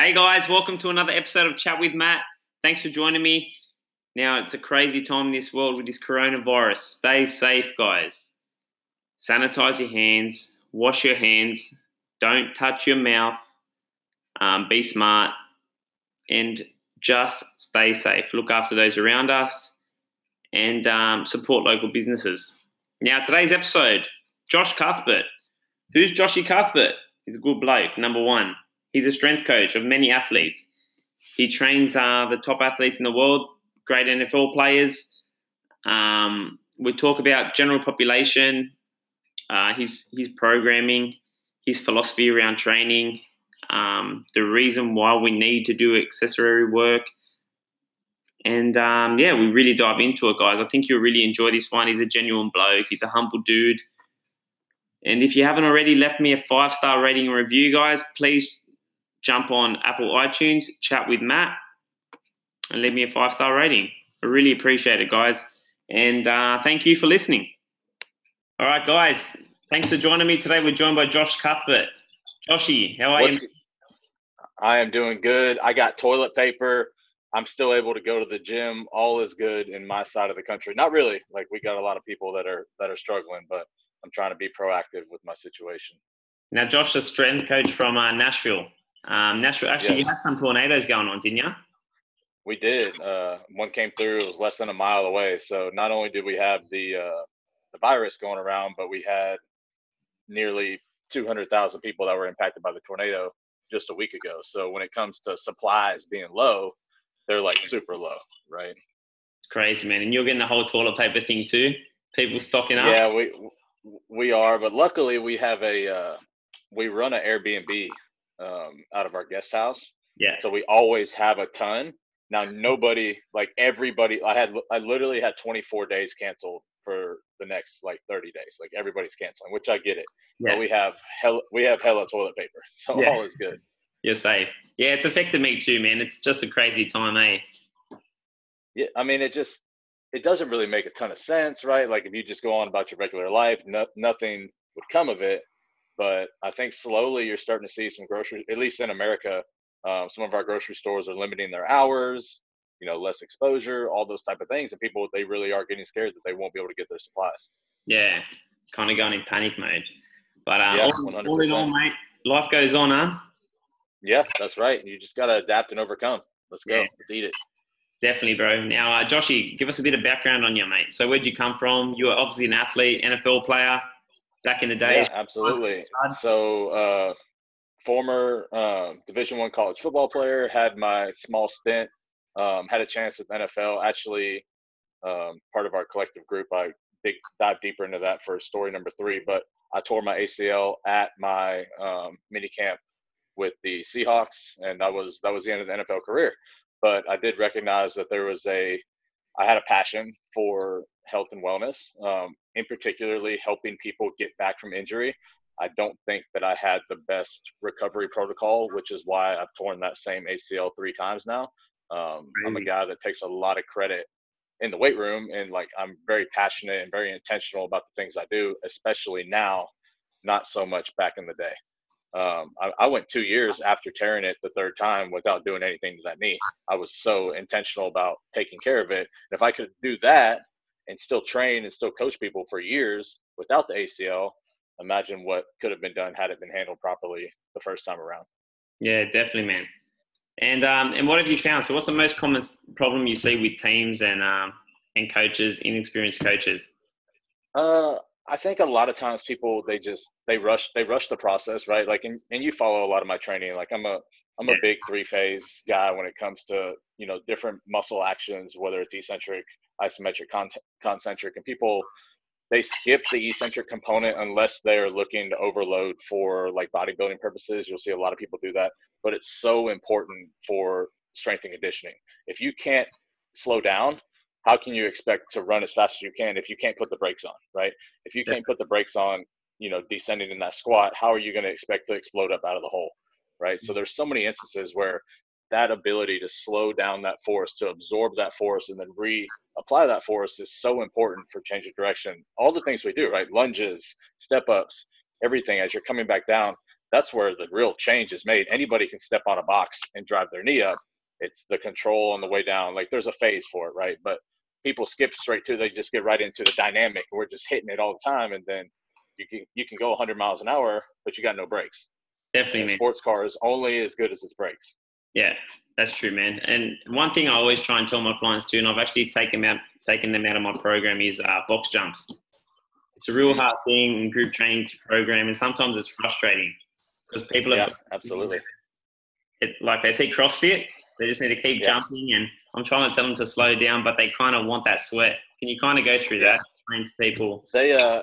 Hey guys, welcome to another episode of Chat with Matt. Thanks for joining me. Now, it's a crazy time in this world with this coronavirus. Stay safe, guys. Sanitize your hands, wash your hands, don't touch your mouth, um, be smart, and just stay safe. Look after those around us and um, support local businesses. Now, today's episode Josh Cuthbert. Who's Joshy Cuthbert? He's a good bloke, number one. He's a strength coach of many athletes. He trains uh, the top athletes in the world, great NFL players. Um, we talk about general population, uh, his his programming, his philosophy around training, um, the reason why we need to do accessory work, and um, yeah, we really dive into it, guys. I think you'll really enjoy this one. He's a genuine bloke. He's a humble dude. And if you haven't already left me a five star rating and review, guys, please jump on Apple iTunes, chat with Matt, and leave me a five star rating. I really appreciate it, guys. And uh, thank you for listening. All right, guys. Thanks for joining me today. We're joined by Josh Cuthbert. Joshy, how are What's, you? I am doing good. I got toilet paper. I'm still able to go to the gym. All is good in my side of the country. Not really. Like we got a lot of people that are that are struggling, but I'm trying to be proactive with my situation. Now, Josh, the strength coach from uh, Nashville. Um, Nashville. Actually, you had some tornadoes going on, didn't you? We did. Uh, one came through. It was less than a mile away. So not only did we have the uh, the virus going around, but we had nearly 200,000 people that were impacted by the tornado just a week ago. So when it comes to supplies being low, they're like super low, right? It's crazy, man. And you're getting the whole toilet paper thing too. People stocking up. Yeah, we we are, but luckily we have a uh, we run an Airbnb um, out of our guest house. Yeah. So we always have a ton. Now nobody, like everybody, I had I literally had 24 days canceled for the next like 30 days. Like everybody's canceling, which I get it. Yeah. But we have hell we have hella toilet paper, so yeah. all is good. You're safe. Yeah, it's affected me too, man. It's just a crazy time, eh? Yeah, I mean, it just it doesn't really make a ton of sense, right? Like if you just go on about your regular life, no, nothing would come of it. But I think slowly you're starting to see some grocery, at least in America, um, some of our grocery stores are limiting their hours, you know, less exposure, all those type of things, and people they really are getting scared that they won't be able to get their supplies. Yeah, kind of going in panic mode. But um, yeah, all, all in all, mate, life goes on, huh? Yeah, that's right. You just got to adapt and overcome. Let's go. Yeah. Let's eat it. Definitely, bro. Now, uh, Joshy, give us a bit of background on you, mate. So, where'd you come from? You were obviously an athlete, NFL player back in the day. Yeah, absolutely. So, uh, former uh, Division One college football player. Had my small stint. Um, had a chance at NFL. Actually, um, part of our collective group. I dig, dive deeper into that for story number three. But I tore my ACL at my um, mini camp with the Seahawks, and that was that was the end of the NFL career. But I did recognize that there was a I had a passion for health and wellness, um, in particularly helping people get back from injury. I don't think that I had the best recovery protocol, which is why I've torn that same ACL three times now. Um, I'm a guy that takes a lot of credit in the weight room, and like I'm very passionate and very intentional about the things I do, especially now, not so much back in the day. Um, I, I, went two years after tearing it the third time without doing anything to that knee. I was so intentional about taking care of it. And if I could do that and still train and still coach people for years without the ACL, imagine what could have been done had it been handled properly the first time around. Yeah, definitely, man. And um, and what have you found? So, what's the most common problem you see with teams and um, and coaches, inexperienced coaches? Uh, I think a lot of times people they just they rush they rush the process, right? Like, and, and you follow a lot of my training. Like, I'm a I'm a big three phase guy when it comes to you know different muscle actions, whether it's eccentric, isometric, con- concentric, and people they skip the eccentric component unless they're looking to overload for like bodybuilding purposes. You'll see a lot of people do that, but it's so important for strength and conditioning. If you can't slow down, how can you expect to run as fast as you can if you can't put the brakes on, right? If you can't put the brakes on, you know, descending in that squat, how are you going to expect to explode up out of the hole, right? So mm-hmm. there's so many instances where that ability to slow down that force, to absorb that force, and then reapply that force is so important for change of direction. All the things we do, right? Lunges, step ups, everything as you're coming back down, that's where the real change is made. Anybody can step on a box and drive their knee up. It's the control on the way down. Like there's a phase for it, right? But people skip straight to they just get right into the dynamic. We're just hitting it all the time, and then you can you can go 100 miles an hour, but you got no brakes. Definitely. Sports car is only as good as its brakes. Yeah, that's true, man. And one thing I always try and tell my clients too, and I've actually taken them out, taken them out of my program, is uh, box jumps. It's a real hard thing in group training to program, and sometimes it's frustrating because people yeah, are absolutely. It, like they see CrossFit, they just need to keep yeah. jumping, and I'm trying to tell them to slow down, but they kind of want that sweat. Can you kind of go through that? Explain to people. They, uh,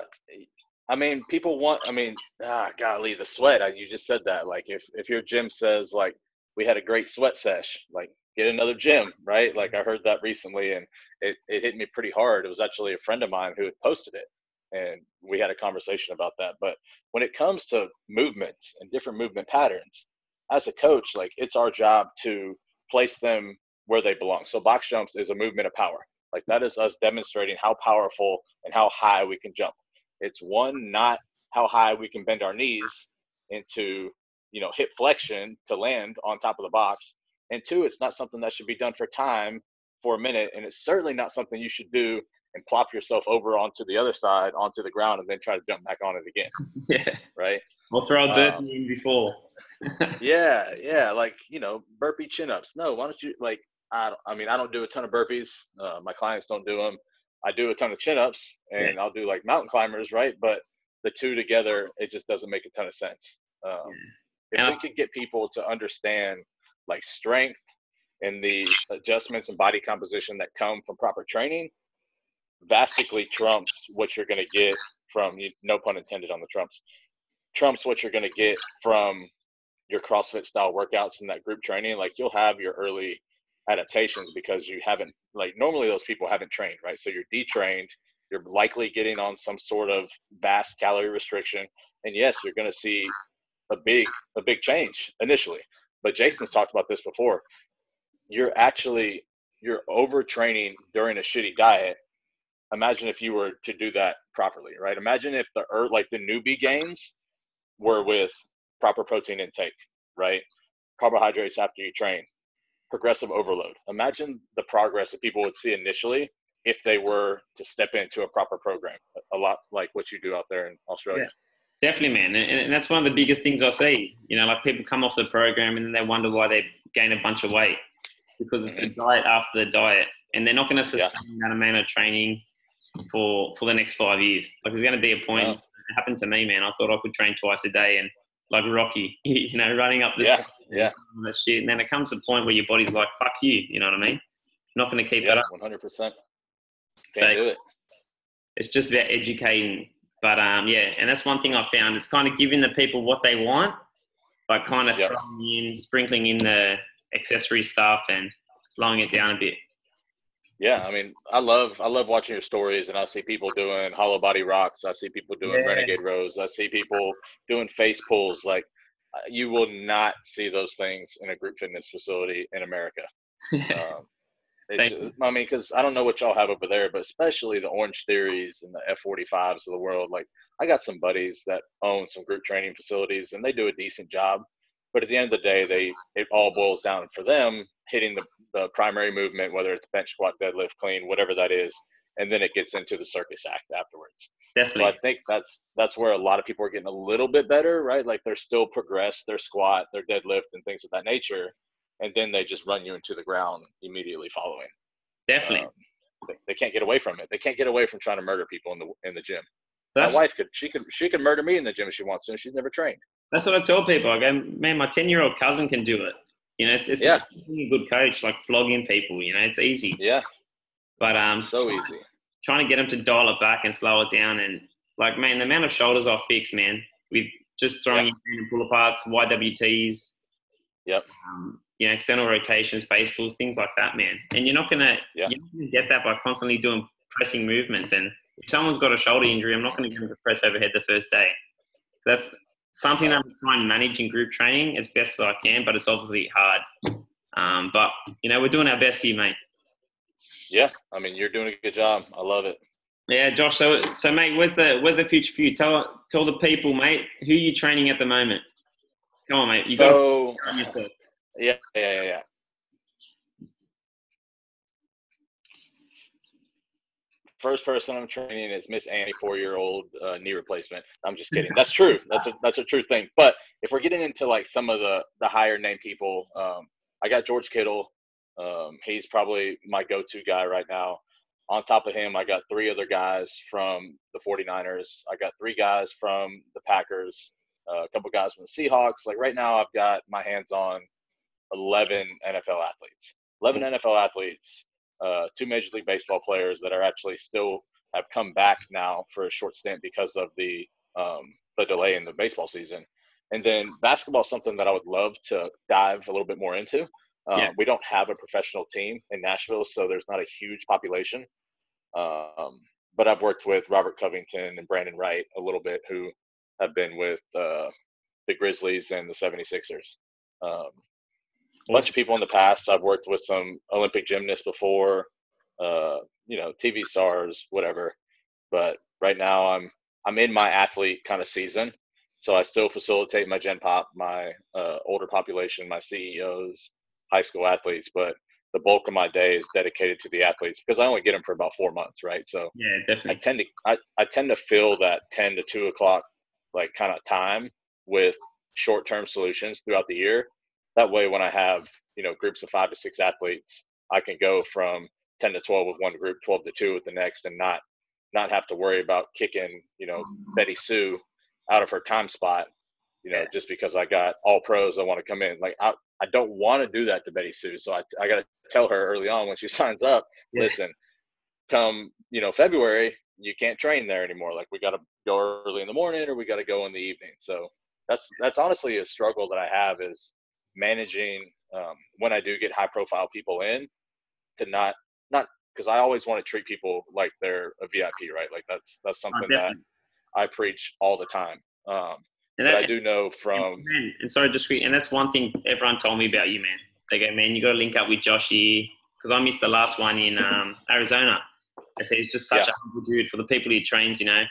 I mean, people want. I mean, ah, golly, the sweat. You just said that. Like, if if your gym says like we had a great sweat sesh, like get another gym, right? Like I heard that recently, and it it hit me pretty hard. It was actually a friend of mine who had posted it, and we had a conversation about that. But when it comes to movements and different movement patterns, as a coach, like it's our job to place them where they belong. So box jumps is a movement of power. Like that is us demonstrating how powerful and how high we can jump. It's one, not how high we can bend our knees into, you know, hip flexion to land on top of the box. And two, it's not something that should be done for time for a minute. And it's certainly not something you should do and plop yourself over onto the other side, onto the ground, and then try to jump back on it again. yeah. Right. We'll throw burpee um, before. yeah, yeah, like you know, burpee chin ups. No, why don't you like? I, I mean, I don't do a ton of burpees. Uh, my clients don't do them. I do a ton of chin ups, and yeah. I'll do like mountain climbers, right? But the two together, it just doesn't make a ton of sense. Um, yeah. If we could get people to understand like strength and the adjustments and body composition that come from proper training, vastly trumps what you're going to get from no pun intended on the trumps trumps what you're going to get from your CrossFit style workouts and that group training. Like you'll have your early adaptations because you haven't like normally those people haven't trained, right? So you're detrained. You're likely getting on some sort of vast calorie restriction, and yes, you're going to see a big a big change initially. But Jason's talked about this before. You're actually you're overtraining during a shitty diet. Imagine if you were to do that properly, right? Imagine if the er, like the newbie gains were with proper protein intake, right? Carbohydrates after you train, progressive overload. Imagine the progress that people would see initially if they were to step into a proper program, a lot like what you do out there in Australia. Yeah, definitely, man. And, and that's one of the biggest things I see. You know, like people come off the program and then they wonder why they gain a bunch of weight because it's mm-hmm. the diet after the diet. And they're not going to sustain yeah. that amount of training for for the next five years. Like there's going to be a point it happened to me, man. I thought I could train twice a day and like Rocky, you know, running up this yeah, yeah. that shit. And then it comes to a point where your body's like, fuck you, you know what I mean? not going to keep yeah, that up. 100%. Can't so do it. It's just about educating. But um, yeah, and that's one thing I found. It's kind of giving the people what they want, but kind of yep. throwing in, sprinkling in the accessory stuff and slowing it down a bit yeah i mean i love i love watching your stories and i see people doing hollow body rocks i see people doing yeah. renegade rows i see people doing face pulls like uh, you will not see those things in a group fitness facility in america um, just, i mean because i don't know what y'all have over there but especially the orange theories and the f45s of the world like i got some buddies that own some group training facilities and they do a decent job but at the end of the day they it all boils down for them hitting the, the primary movement, whether it's bench, squat, deadlift, clean, whatever that is, and then it gets into the circus act afterwards. Definitely. So I think that's that's where a lot of people are getting a little bit better, right? Like they're still progress their squat, their deadlift, and things of that nature, and then they just run you into the ground immediately following. Definitely. Um, they, they, can't get away from it. They can't get away from trying to murder people in the in the gym. That's, My wife could she could she could murder me in the gym if she wants to. And she's never trained. That's what I tell people. I go, man, my ten year old cousin can do it. You know, it's it's yeah. a good coach, like flogging people. You know, it's easy. Yeah. But um, so easy. Trying to get them to dial it back and slow it down, and like man, the amount of shoulders I fix, man, with just throwing yep. in pull aparts, YWTs. Yep. Um, you know, external rotations, face pulls, things like that, man. And you're not gonna, yeah. you're not gonna get that by constantly doing pressing movements. And if someone's got a shoulder injury, I'm not going to get them to press overhead the first day. So that's something that I'm trying to manage in group training as best as I can, but it's obviously hard. Um, but you know, we're doing our best here, mate. Yeah, I mean, you're doing a good job. I love it. Yeah, Josh. So, so mate, where's the where's the future for you? Tell tell the people, mate, who are you training at the moment? Come on, mate. You so, got yeah, yeah, yeah, yeah. First person I'm training is Miss Annie, four-year-old uh, knee replacement. I'm just kidding. That's true. That's a that's a true thing. But if we're getting into like some of the the higher name people, um, I got George Kittle. Um, he's probably my go-to guy right now. On top of him, I got three other guys from the 49ers. I got three guys from the Packers, uh, a couple guys from the Seahawks. Like right now, I've got my hands on 11 NFL athletes. 11 NFL hmm. athletes, uh, two Major League Baseball players that are actually still have come back now for a short stint because of the um, the delay in the baseball season. And then basketball is something that I would love to dive a little bit more into. Um, yeah. We don't have a professional team in Nashville, so there's not a huge population. Um, but I've worked with Robert Covington and Brandon Wright a little bit, who have been with uh, the Grizzlies and the 76ers. Um, a bunch of people in the past. I've worked with some Olympic gymnasts before, uh, you know, TV stars, whatever. But right now, I'm I'm in my athlete kind of season, so I still facilitate my Gen Pop, my uh, older population, my CEOs, high school athletes, but the bulk of my day is dedicated to the athletes because I only get them for about four months, right? So yeah, definitely. I tend to I, I tend to fill that ten to two o'clock like kind of time with short term solutions throughout the year. That way, when I have you know groups of five to six athletes, I can go from ten to twelve with one group, twelve to two with the next, and not not have to worry about kicking you know Betty Sue out of her time spot you know, just because I got all pros I want to come in. Like I, I don't want to do that to Betty Sue. So I, I got to tell her early on when she signs up, yeah. listen, come, you know, February, you can't train there anymore. Like we got to go early in the morning or we got to go in the evening. So that's, that's honestly a struggle that I have is managing um, when I do get high profile people in to not, not, cause I always want to treat people like they're a VIP, right? Like that's, that's oh, something oh, that I preach all the time. Um, and that, I do know from and, and sorry, just and that's one thing everyone told me about you, man. They go, man, you got to link up with Joshy because I missed the last one in um, Arizona. I say he's just such yeah. a humble dude for the people he trains, you know.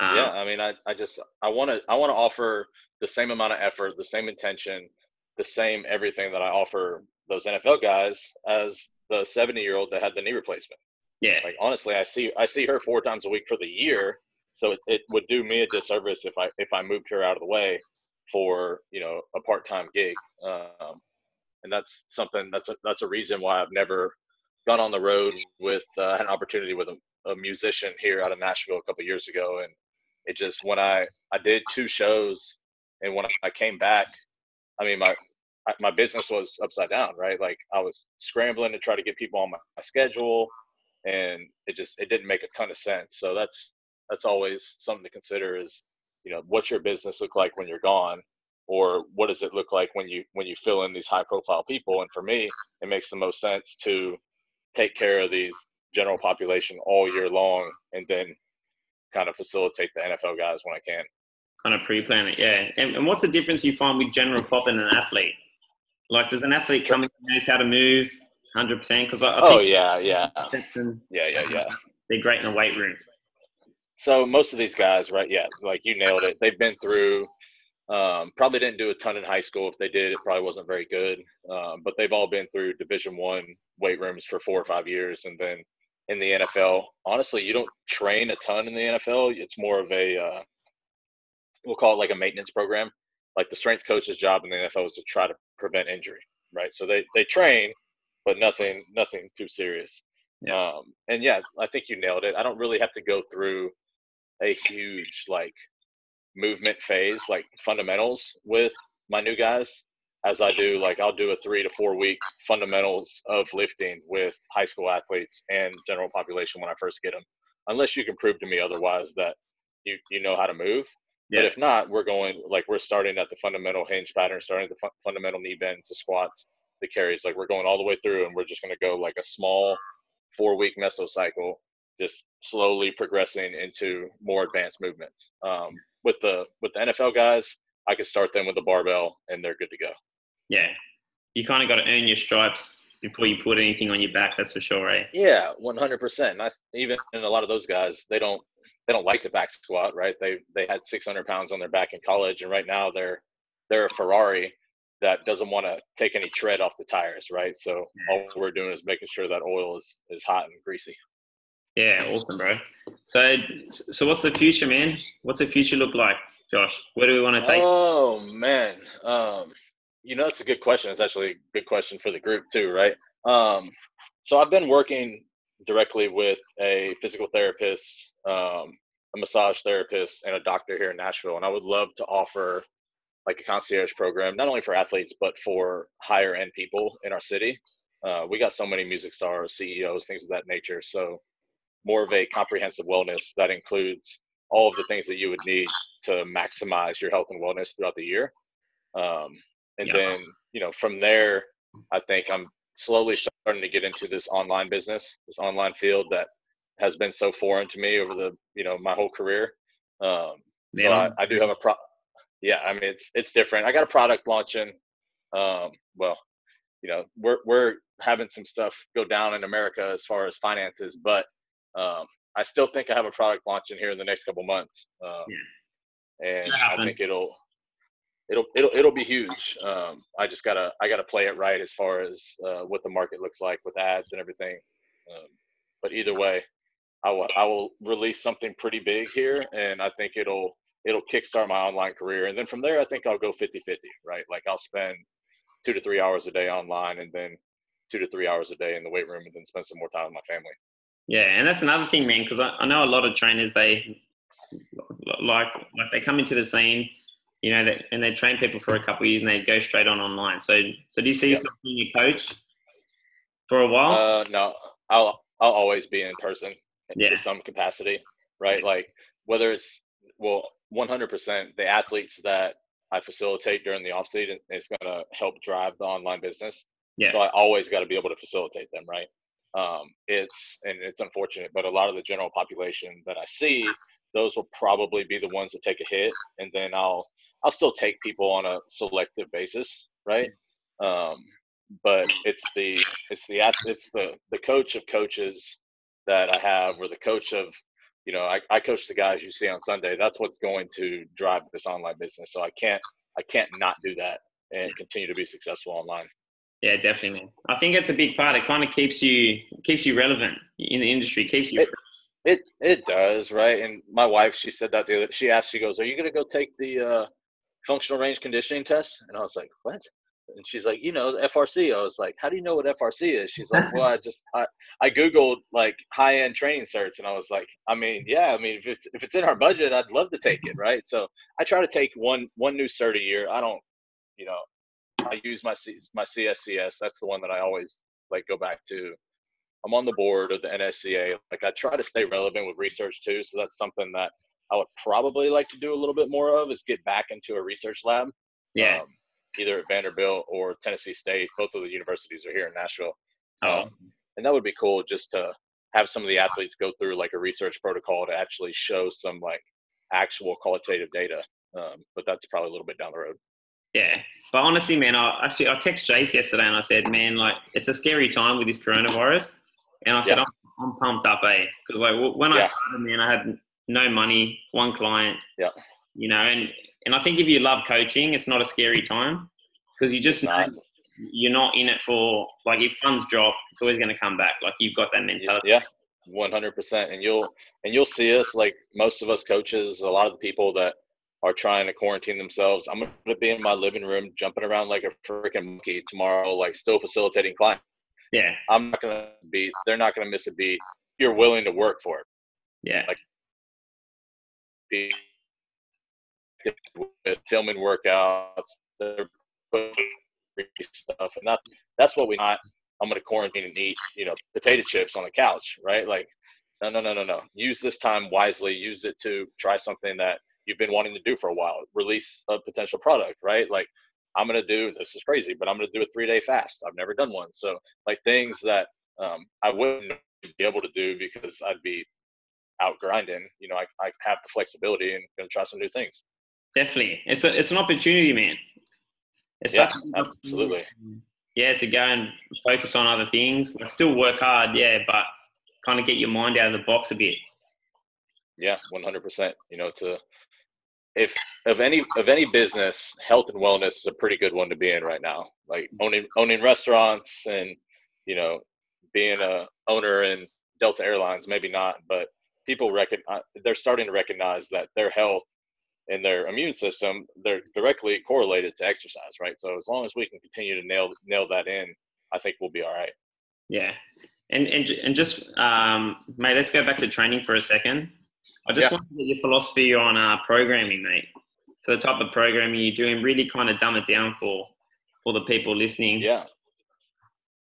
Um, yeah, I mean, I, I just I want to I want to offer the same amount of effort, the same intention, the same everything that I offer those NFL guys as the 70 year old that had the knee replacement. Yeah. Like honestly, I see I see her four times a week for the year, so it, it would do me a disservice if I if I moved her out of the way for you know a part time gig. Um, and that's something that's a that's a reason why I've never gone on the road with uh, an opportunity with a, a, musician here out of Nashville a couple years ago, and it just when I I did two shows, and when I came back, I mean my my business was upside down, right? Like I was scrambling to try to get people on my, my schedule, and it just it didn't make a ton of sense. So that's that's always something to consider is you know what's your business look like when you're gone or what does it look like when you when you fill in these high profile people and for me it makes the most sense to take care of these general population all year long and then kind of facilitate the NFL guys when I can. Kind of pre-plan it, yeah. And, and what's the difference you find with general pop and an athlete? Like, does an athlete come in knows how to move 100%? Because I, I oh yeah, yeah, yeah, yeah, yeah. They're great in the weight room. So most of these guys, right? Yeah, like you nailed it. They've been through. Um, probably didn't do a ton in high school. If they did, it probably wasn't very good. Um, but they've all been through Division One weight rooms for four or five years, and then in the NFL, honestly, you don't train a ton in the NFL. It's more of a uh, we'll call it like a maintenance program. Like the strength coach's job in the NFL is to try to prevent injury, right? So they they train, but nothing nothing too serious. Yeah. Um, and yeah, I think you nailed it. I don't really have to go through a huge like movement phase, like fundamentals with my new guys, as I do. Like I'll do a three to four week fundamentals of lifting with high school athletes and general population when I first get them, unless you can prove to me otherwise that you you know how to move. But if not, we're going like we're starting at the fundamental hinge pattern, starting at the fu- fundamental knee bend to squats, the carries. Like we're going all the way through, and we're just going to go like a small four week mesocycle just slowly progressing into more advanced movements. Um, with the with the NFL guys, I can start them with a the barbell and they're good to go. Yeah, you kind of got to earn your stripes before you put anything on your back. That's for sure, right? Yeah, one hundred percent. Even in a lot of those guys, they don't they don't like the back squat, right? They they had six hundred pounds on their back in college, and right now they're they're a Ferrari that doesn't want to take any tread off the tires, right? So all we're doing is making sure that oil is is hot and greasy. Yeah, awesome, bro. So, so what's the future, man? What's the future look like, Josh? Where do we want to take? Oh man, um, you know that's a good question. It's actually a good question for the group too, right? Um, so I've been working directly with a physical therapist, um, a massage therapist, and a doctor here in Nashville, and I would love to offer like a concierge program, not only for athletes but for higher end people in our city. Uh, we got so many music stars, CEOs, things of that nature. So more of a comprehensive wellness that includes all of the things that you would need to maximize your health and wellness throughout the year. Um, and yeah. then, you know, from there, I think I'm slowly starting to get into this online business, this online field that has been so foreign to me over the, you know, my whole career. Um, so I, I, do have a pro. Yeah, I mean, it's it's different. I got a product launching. Um, well, you know, we're we're having some stuff go down in America as far as finances, but um, I still think I have a product launching here in the next couple months, um, yeah. and I think it'll it'll it'll it'll be huge. Um, I just gotta I gotta play it right as far as uh, what the market looks like with ads and everything. Um, but either way, I will I will release something pretty big here, and I think it'll it'll kickstart my online career, and then from there I think I'll go 50-50, right? Like I'll spend two to three hours a day online, and then two to three hours a day in the weight room, and then spend some more time with my family. Yeah, and that's another thing, man. Because I, I know a lot of trainers they like like they come into the scene, you know, that, and they train people for a couple of years and they go straight on online. So, so do you see yourself being a coach for a while? Uh, no, I'll I'll always be in person yeah. to some capacity, right? Like whether it's well, 100% the athletes that I facilitate during the off season is going to help drive the online business. Yeah. So I always got to be able to facilitate them, right? um, it's and it's unfortunate, but a lot of the general population that I see, those will probably be the ones that take a hit, and then I'll I'll still take people on a selective basis, right? Um, but it's the it's the it's the the coach of coaches that I have, or the coach of you know I, I coach the guys you see on Sunday. That's what's going to drive this online business. So I can't I can't not do that and continue to be successful online. Yeah, definitely, man. I think it's a big part. It kind of keeps you keeps you relevant in the industry, keeps you. It, it, it does, right? And my wife, she said that the other. She asked, she goes, "Are you going to go take the uh, functional range conditioning test?" And I was like, "What?" And she's like, "You know, the FRC." I was like, "How do you know what FRC is?" She's like, "Well, I just I, I googled like high end training certs, and I was like, I mean, yeah, I mean, if it's if it's in our budget, I'd love to take it, right?" So I try to take one one new cert a year. I don't, you know, I use my C, my CSCS. That's the one that I always like go back to. I'm on the board of the NSCA. Like I try to stay relevant with research too. So that's something that I would probably like to do a little bit more of is get back into a research lab. Yeah. Um, either at Vanderbilt or Tennessee State. Both of the universities are here in Nashville. Oh. Um, and that would be cool just to have some of the athletes go through like a research protocol to actually show some like actual qualitative data. Um, but that's probably a little bit down the road. Yeah, but honestly, man, I actually I texted Jace yesterday and I said, man, like it's a scary time with this coronavirus, and I said yeah. I'm, I'm, pumped up, eh? Because like when I yeah. started, man, I had no money, one client. Yeah. You know, and and I think if you love coaching, it's not a scary time because you just know you're not in it for like if funds drop, it's always going to come back. Like you've got that mentality. Yeah. 100% and you'll and you'll see us like most of us coaches a lot of the people that are trying to quarantine themselves. I'm going to be in my living room jumping around like a freaking monkey tomorrow, like still facilitating clients. Yeah. I'm not going to be, they're not going to miss a beat. You're willing to work for it. Yeah. Like, be filming workouts, stuff. And that, that's what we not, I'm to quarantine and eat, you know, potato chips on the couch, right? Like, no, no, no, no, no. Use this time wisely. Use it to try something that you've been wanting to do for a while release a potential product right like i'm to do this is crazy but i'm to do a three day fast i've never done one so like things that um, i wouldn't be able to do because i'd be out grinding you know i, I have the flexibility and going to try some new things. Definitely. It's a it's an opportunity man. It's yeah, absolutely. yeah to go and focus on other things like still work hard yeah but kind of get your mind out of the box a bit. Yeah 100% you know to if of any of any business, health and wellness is a pretty good one to be in right now. Like owning owning restaurants and you know being a owner in Delta Airlines, maybe not, but people reckon uh, they're starting to recognize that their health and their immune system they're directly correlated to exercise, right? So as long as we can continue to nail nail that in, I think we'll be all right. Yeah, and and and just um, mate, let's go back to training for a second. I just yeah. want to get your philosophy on uh, programming, mate. So the type of programming you're doing, really kind of dumb it down for for the people listening. Yeah,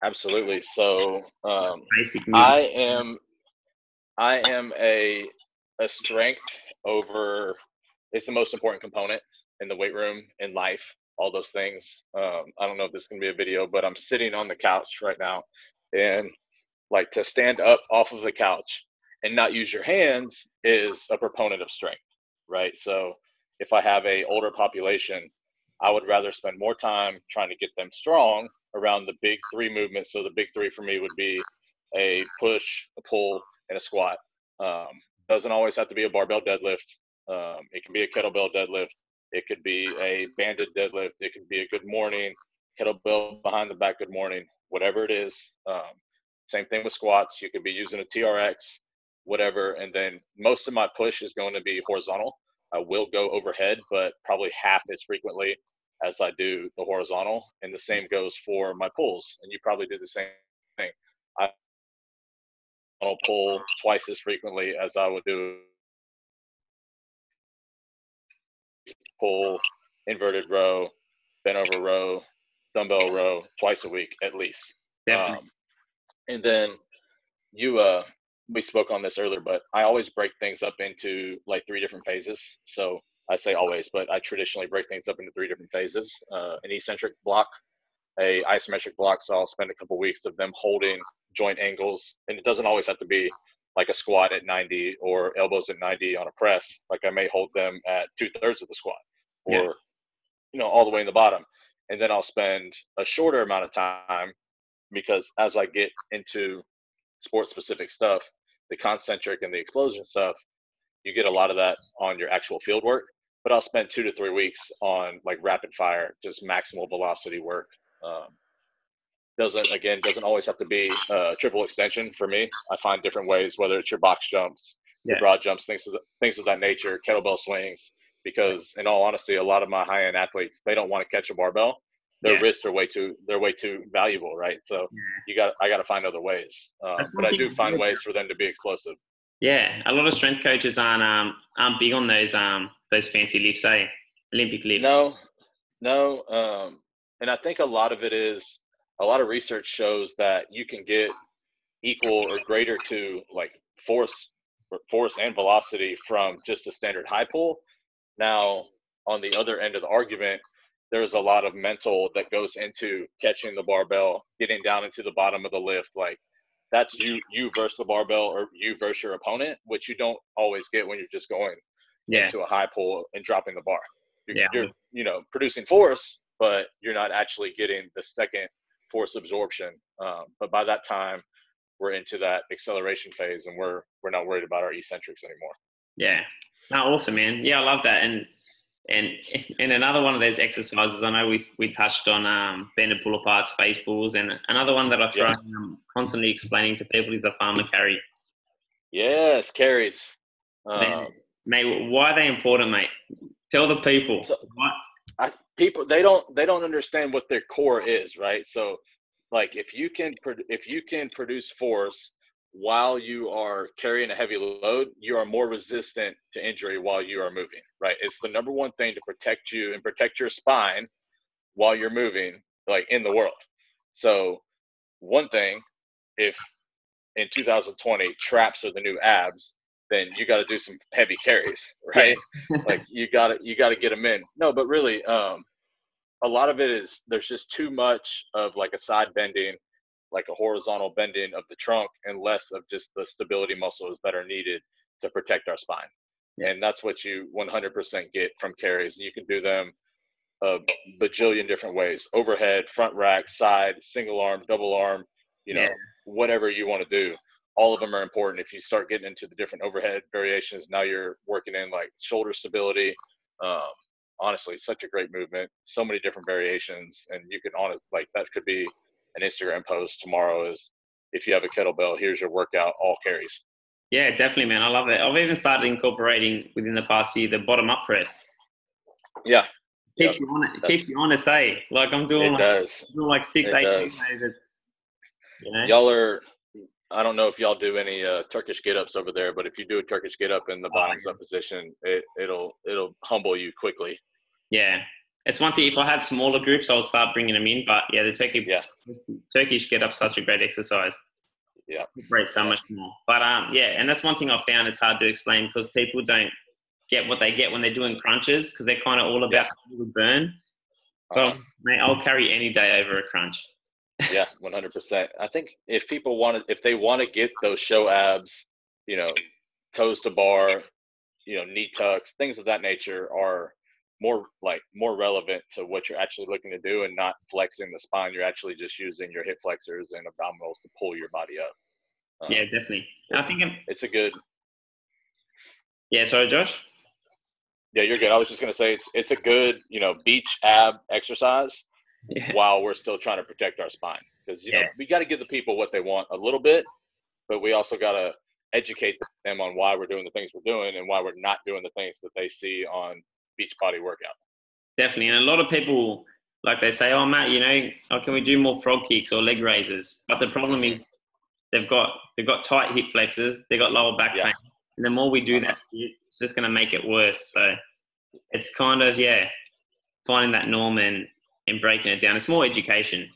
absolutely. So um. I am, I am a a strength over. It's the most important component in the weight room in life. All those things. Um, I don't know if this can be a video, but I'm sitting on the couch right now, and like to stand up off of the couch and not use your hands is a proponent of strength, right? So if I have a older population, I would rather spend more time trying to get them strong around the big three movements. So the big three for me would be a push, a pull, and a squat. Um, doesn't always have to be a barbell deadlift. Um, it can be a kettlebell deadlift. It could be a banded deadlift. It could be a good morning kettlebell behind the back good morning. Whatever it is. Um, same thing with squats. You could be using a TRX whatever. And then most of my push is going to be horizontal. I will go overhead, but probably half as frequently as I do the horizontal. And the same goes for my pulls. And you probably do the same thing. I will pull twice as frequently as I would do pull inverted row, bent over row, dumbbell row twice a week at least. Um, and then you uh we spoke on this earlier, but I always break things up into like three different phases. So I say always, but I traditionally break things up into three different phases. Uh, an eccentric block, a isometric block. So I'll spend a couple weeks of them holding joint angles, and it doesn't always have to be like a squat at 90 or elbows at 90 on a press. Like I may hold them at two thirds of the squat, or yeah. you know all the way in the bottom, and then I'll spend a shorter amount of time because as I get into sport specific stuff, the concentric and the explosion stuff, you get a lot of that on your actual field work. But I'll spend two to three weeks on like rapid fire, just maximal velocity work. Um, doesn't again doesn't always have to be uh, triple extension for me. I find different ways, whether it's your box jumps, yeah. your broad jumps, things of the, things of that nature, kettlebell swings. Because in all honesty, a lot of my high end athletes they don't want to catch a barbell their yeah. wrists are way too they're way too valuable, right? So yeah. you got I got to find other ways, um, but I do find ways for them to be explosive. Yeah, a lot of strength coaches aren't um aren't big on those um those fancy lifts, eh? Olympic lifts. No, no, um, and I think a lot of it is a lot of research shows that you can get equal or greater to like force force and velocity from just a standard high pull. Now, on the other end of the argument, there's a lot of mental that goes into catching the barbell, getting down into the bottom of the lift. Like that's you you versus the barbell or you versus your opponent, which you don't always get when you're just going yeah. into a high pull and dropping the bar. You're, yeah. you're you know producing force, but you're not actually getting the second force absorption. Um, but by that time, we're into that acceleration phase, and we're we're not worried about our eccentrics anymore. Yeah, no, awesome, man. Yeah, I love that, and and in another one of those exercises, I know we, we touched on um, band pull aparts, face pulls, and another one that I throw yeah. um, constantly explaining to people is the farmer carry. Yes, carries. Um, mate, why are they important, mate? Tell the people. So, what? People they don't they don't understand what their core is, right? So, like if you can if you can produce force while you are carrying a heavy load, you are more resistant to injury while you are moving, right? It's the number one thing to protect you and protect your spine while you're moving, like in the world. So, one thing, if in 2020 traps are the new abs, then you got to do some heavy carries, right? like you got to you got to get them in. No, but really, um, a lot of it is there's just too much of like a side bending like a horizontal bending of the trunk and less of just the stability muscles that are needed to protect our spine. And that's what you 100% get from carries. And you can do them a bajillion different ways overhead, front rack, side, single arm, double arm, you know, yeah. whatever you want to do. All of them are important. If you start getting into the different overhead variations, now you're working in like shoulder stability, Um, honestly, such a great movement. So many different variations, and you can on like that could be an Instagram post tomorrow. Is if you have a kettlebell, here's your workout, all carries. Yeah, definitely, man. I love it. I've even started incorporating within the past year the bottom up press. Yeah, keeps yep. you on it. Keeps you honest, eh? Like I'm doing, like, I'm doing like six, it eight does. days. It's you know. Y'all are. I don't know if y'all do any uh, Turkish get ups over there, but if you do a Turkish get up in the bottoms oh, up position, it, it'll it'll humble you quickly. Yeah, it's one thing. If I had smaller groups, I'll start bringing them in. But yeah, the Turkey yeah. Turkish get up such a great exercise. Yeah, great so much more. But um, yeah, and that's one thing I found it's hard to explain because people don't get what they get when they're doing crunches because they're kind of all about yeah. burn. But uh-huh. mate, I'll carry any day over a crunch. yeah, one hundred percent. I think if people want to, if they want to get those show abs, you know, toes to bar, you know, knee tucks, things of that nature are more like more relevant to what you're actually looking to do and not flexing the spine. You're actually just using your hip flexors and abdominals to pull your body up. Um, yeah, definitely. I think I'm, it's a good. Yeah, sorry, Josh. Yeah, you're good. I was just gonna say it's it's a good you know beach ab exercise yeah. while we're still trying to protect our spine because you yeah. know we got to give the people what they want a little bit, but we also got to educate them on why we're doing the things we're doing and why we're not doing the things that they see on beach body workout. Definitely, and a lot of people like they say, "Oh, Matt, you know, oh, can we do more frog kicks or leg raises?" But the problem is they've got they've got tight hip flexors, they've got lower back yeah. pain, and the more we do that, it's just going to make it worse. So it's kind of yeah, finding that norm and and breaking it down. It's more education.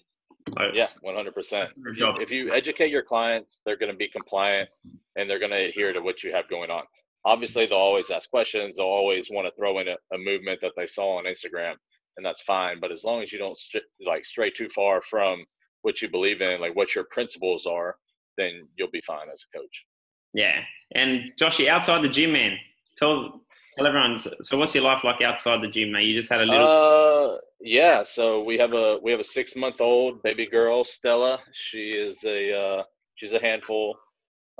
Yeah, one hundred percent. If you educate your clients, they're going to be compliant and they're going to adhere to what you have going on. Obviously, they'll always ask questions. They'll always want to throw in a, a movement that they saw on Instagram, and that's fine. But as long as you don't st- like stray too far from what you believe in, like what your principles are, then you'll be fine as a coach. Yeah. And Joshy, outside the gym, man, tell tell everyone. So, what's your life like outside the gym, man? You just had a little. Uh, yeah. So we have a we have a six month old baby girl, Stella. She is a uh, she's a handful.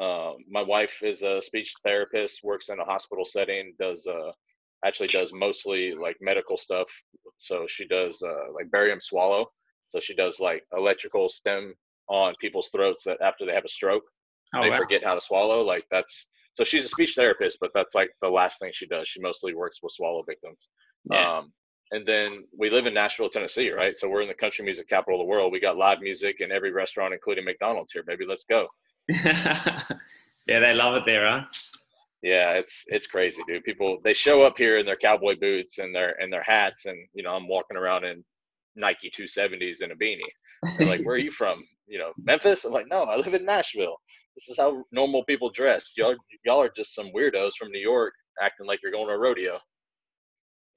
Uh, my wife is a speech therapist, works in a hospital setting, does uh, actually does mostly like medical stuff. So she does uh, like barium swallow. So she does like electrical stim on people's throats that after they have a stroke oh, they wow. forget how to swallow. Like that's so she's a speech therapist, but that's like the last thing she does. She mostly works with swallow victims. Yeah. Um, and then we live in Nashville, Tennessee, right? So we're in the country music capital of the world. We got live music in every restaurant, including McDonald's here. Maybe let's go. yeah, they love it there, huh? Yeah, it's it's crazy, dude. People they show up here in their cowboy boots and their and their hats, and you know I'm walking around in Nike 270s and a beanie. They're like, "Where are you from?" You know, Memphis. I'm like, "No, I live in Nashville." this is how normal people dress. Y'all, y'all are just some weirdos from New York acting like you're going to a rodeo.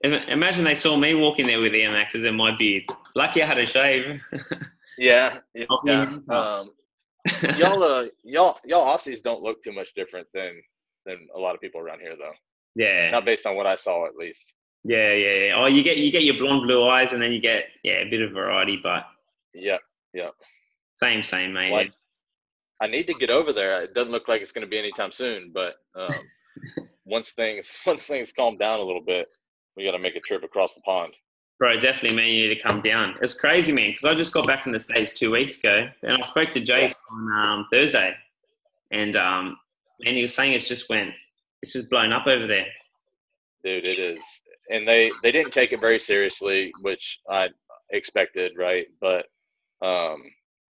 Imagine they saw me walking there with the MXs and my beard. Lucky I had a shave. yeah, yeah. Um, y'all, uh, y'all, y'all Aussies don't look too much different than than a lot of people around here, though. Yeah. Not based on what I saw, at least. Yeah, yeah, yeah. Oh, you get you get your blonde blue eyes, and then you get yeah a bit of variety, but. Yeah, yeah. Same, same, mate. I need to get over there. It doesn't look like it's going to be anytime soon, but um, once things once things calm down a little bit, we got to make a trip across the pond. Bro, definitely, man. You need to come down. It's crazy, man, because I just got back from the states two weeks ago, and I spoke to Jace on um, Thursday, and um, and he was saying it's just went, it's just blown up over there. Dude, it is, and they they didn't take it very seriously, which I expected, right? But um,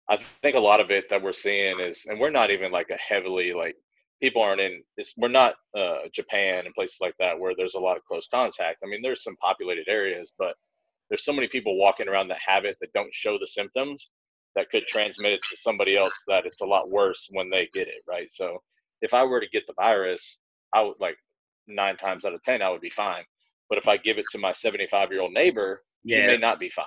I think a lot of it that we're seeing is, and we're not even like a heavily like people aren't in. It's we're not uh, Japan and places like that where there's a lot of close contact. I mean, there's some populated areas, but there's so many people walking around that have it that don't show the symptoms that could transmit it to somebody else that it's a lot worse when they get it, right? So if I were to get the virus, I would like nine times out of ten I would be fine. But if I give it to my 75 year old neighbor, yeah. he may not be fine,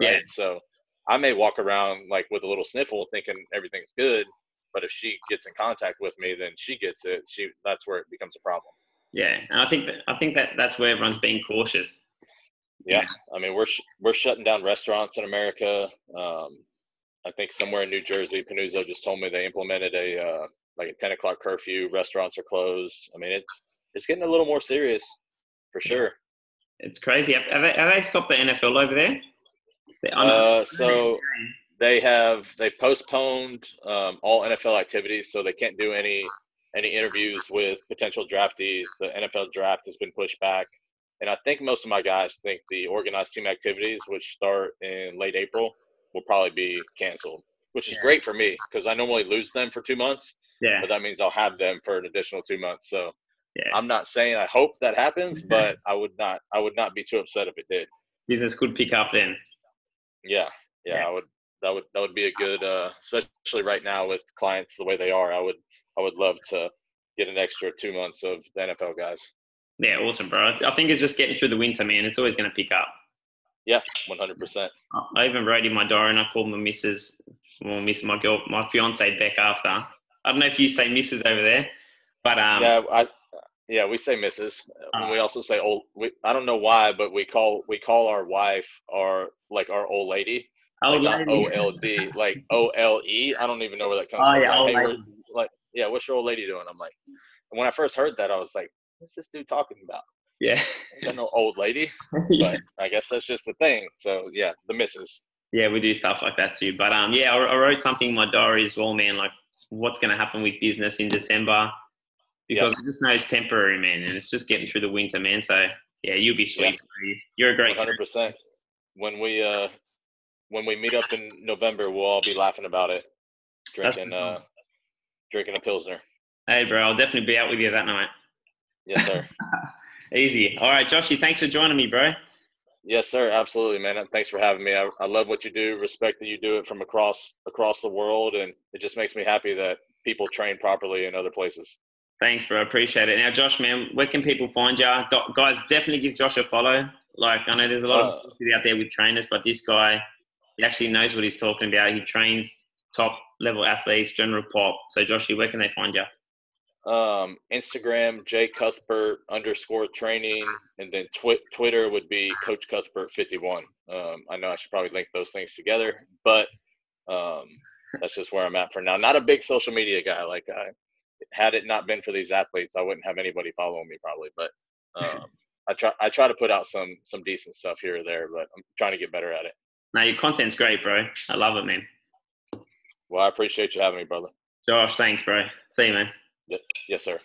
right? Yeah. So I may walk around like with a little sniffle thinking everything's good, but if she gets in contact with me, then she gets it. She that's where it becomes a problem. Yeah, and I think that I think that that's where everyone's being cautious. Yeah, I mean we're sh- we're shutting down restaurants in America. Um, I think somewhere in New Jersey, Panuzzo just told me they implemented a uh, like a ten o'clock curfew. Restaurants are closed. I mean it's it's getting a little more serious for sure. It's crazy. Have, have, they, have they stopped the NFL over there? Uh, so they have they postponed um, all NFL activities, so they can't do any any interviews with potential draftees. The NFL draft has been pushed back, and I think most of my guys think the organized team activities, which start in late April, will probably be canceled. Which is yeah. great for me because I normally lose them for two months. Yeah. But that means I'll have them for an additional two months. So yeah. I'm not saying I hope that happens, but I would not I would not be too upset if it did. Business could pick up then. Yeah, yeah, yeah. I would. That would that would be a good, uh, especially right now with clients the way they are. I would I would love to get an extra two months of the NFL guys. Yeah, awesome, bro. I think it's just getting through the winter, man. It's always going to pick up. Yeah, one hundred percent. I even wrote in my diary and I called my missus, well, miss my girl, my fiance back after. I don't know if you say missus over there, but um. Yeah, I yeah, we say Mrs. Uh, we also say old. We, I don't know why, but we call we call our wife our like our old lady. Old like lady. O L D, like O L E. I don't even know where that comes oh, from. Yeah, like, hey, like, yeah, what's your old lady doing? I'm like, when I first heard that, I was like, what's this dude talking about? Yeah. No old lady, yeah. but I guess that's just the thing. So yeah, the misses. Yeah, we do stuff like that too. But um, yeah, I, I wrote something in my diary as well, man. Like, what's going to happen with business in December? because yep. it just knows temporary, man, and it's just getting through the winter, man. So yeah, you'll be sweet. You're a great. Hundred percent. When we uh when we meet up in November, we'll all be laughing about it, drinking uh drinking a pilsner. Hey, bro, I'll definitely be out with you that night. Yes, sir. Easy. All right, Joshy, thanks for joining me, bro. Yes, sir. Absolutely, man. Thanks for having me. I, I love what you do. Respect that you do it from across across the world, and it just makes me happy that people train properly in other places. Thanks, bro. Appreciate it. Now, Josh, man, where can people find you? Do- guys, definitely give Josh a follow. Like, I know there's a lot uh, of people out there with trainers, but this guy, he actually knows what he's talking about. He trains top level athletes, general pop. So, Joshy, where can they find you? Um, Instagram, J Cuthbert underscore training, and then twi- Twitter would be Coach Cuthbert 51. Um, I know I should probably link those things together, but um, that's just where I'm at for now. Not a big social media guy. Like I, had it not been for these athletes, I wouldn't have anybody following me probably. But um, I try I try to put out some some decent stuff here or there, but I'm trying to get better at it. Now your content's great, bro. I love it, man. Well, I appreciate you having me, brother. Josh, thanks, bro. See you, man. Yes, sir.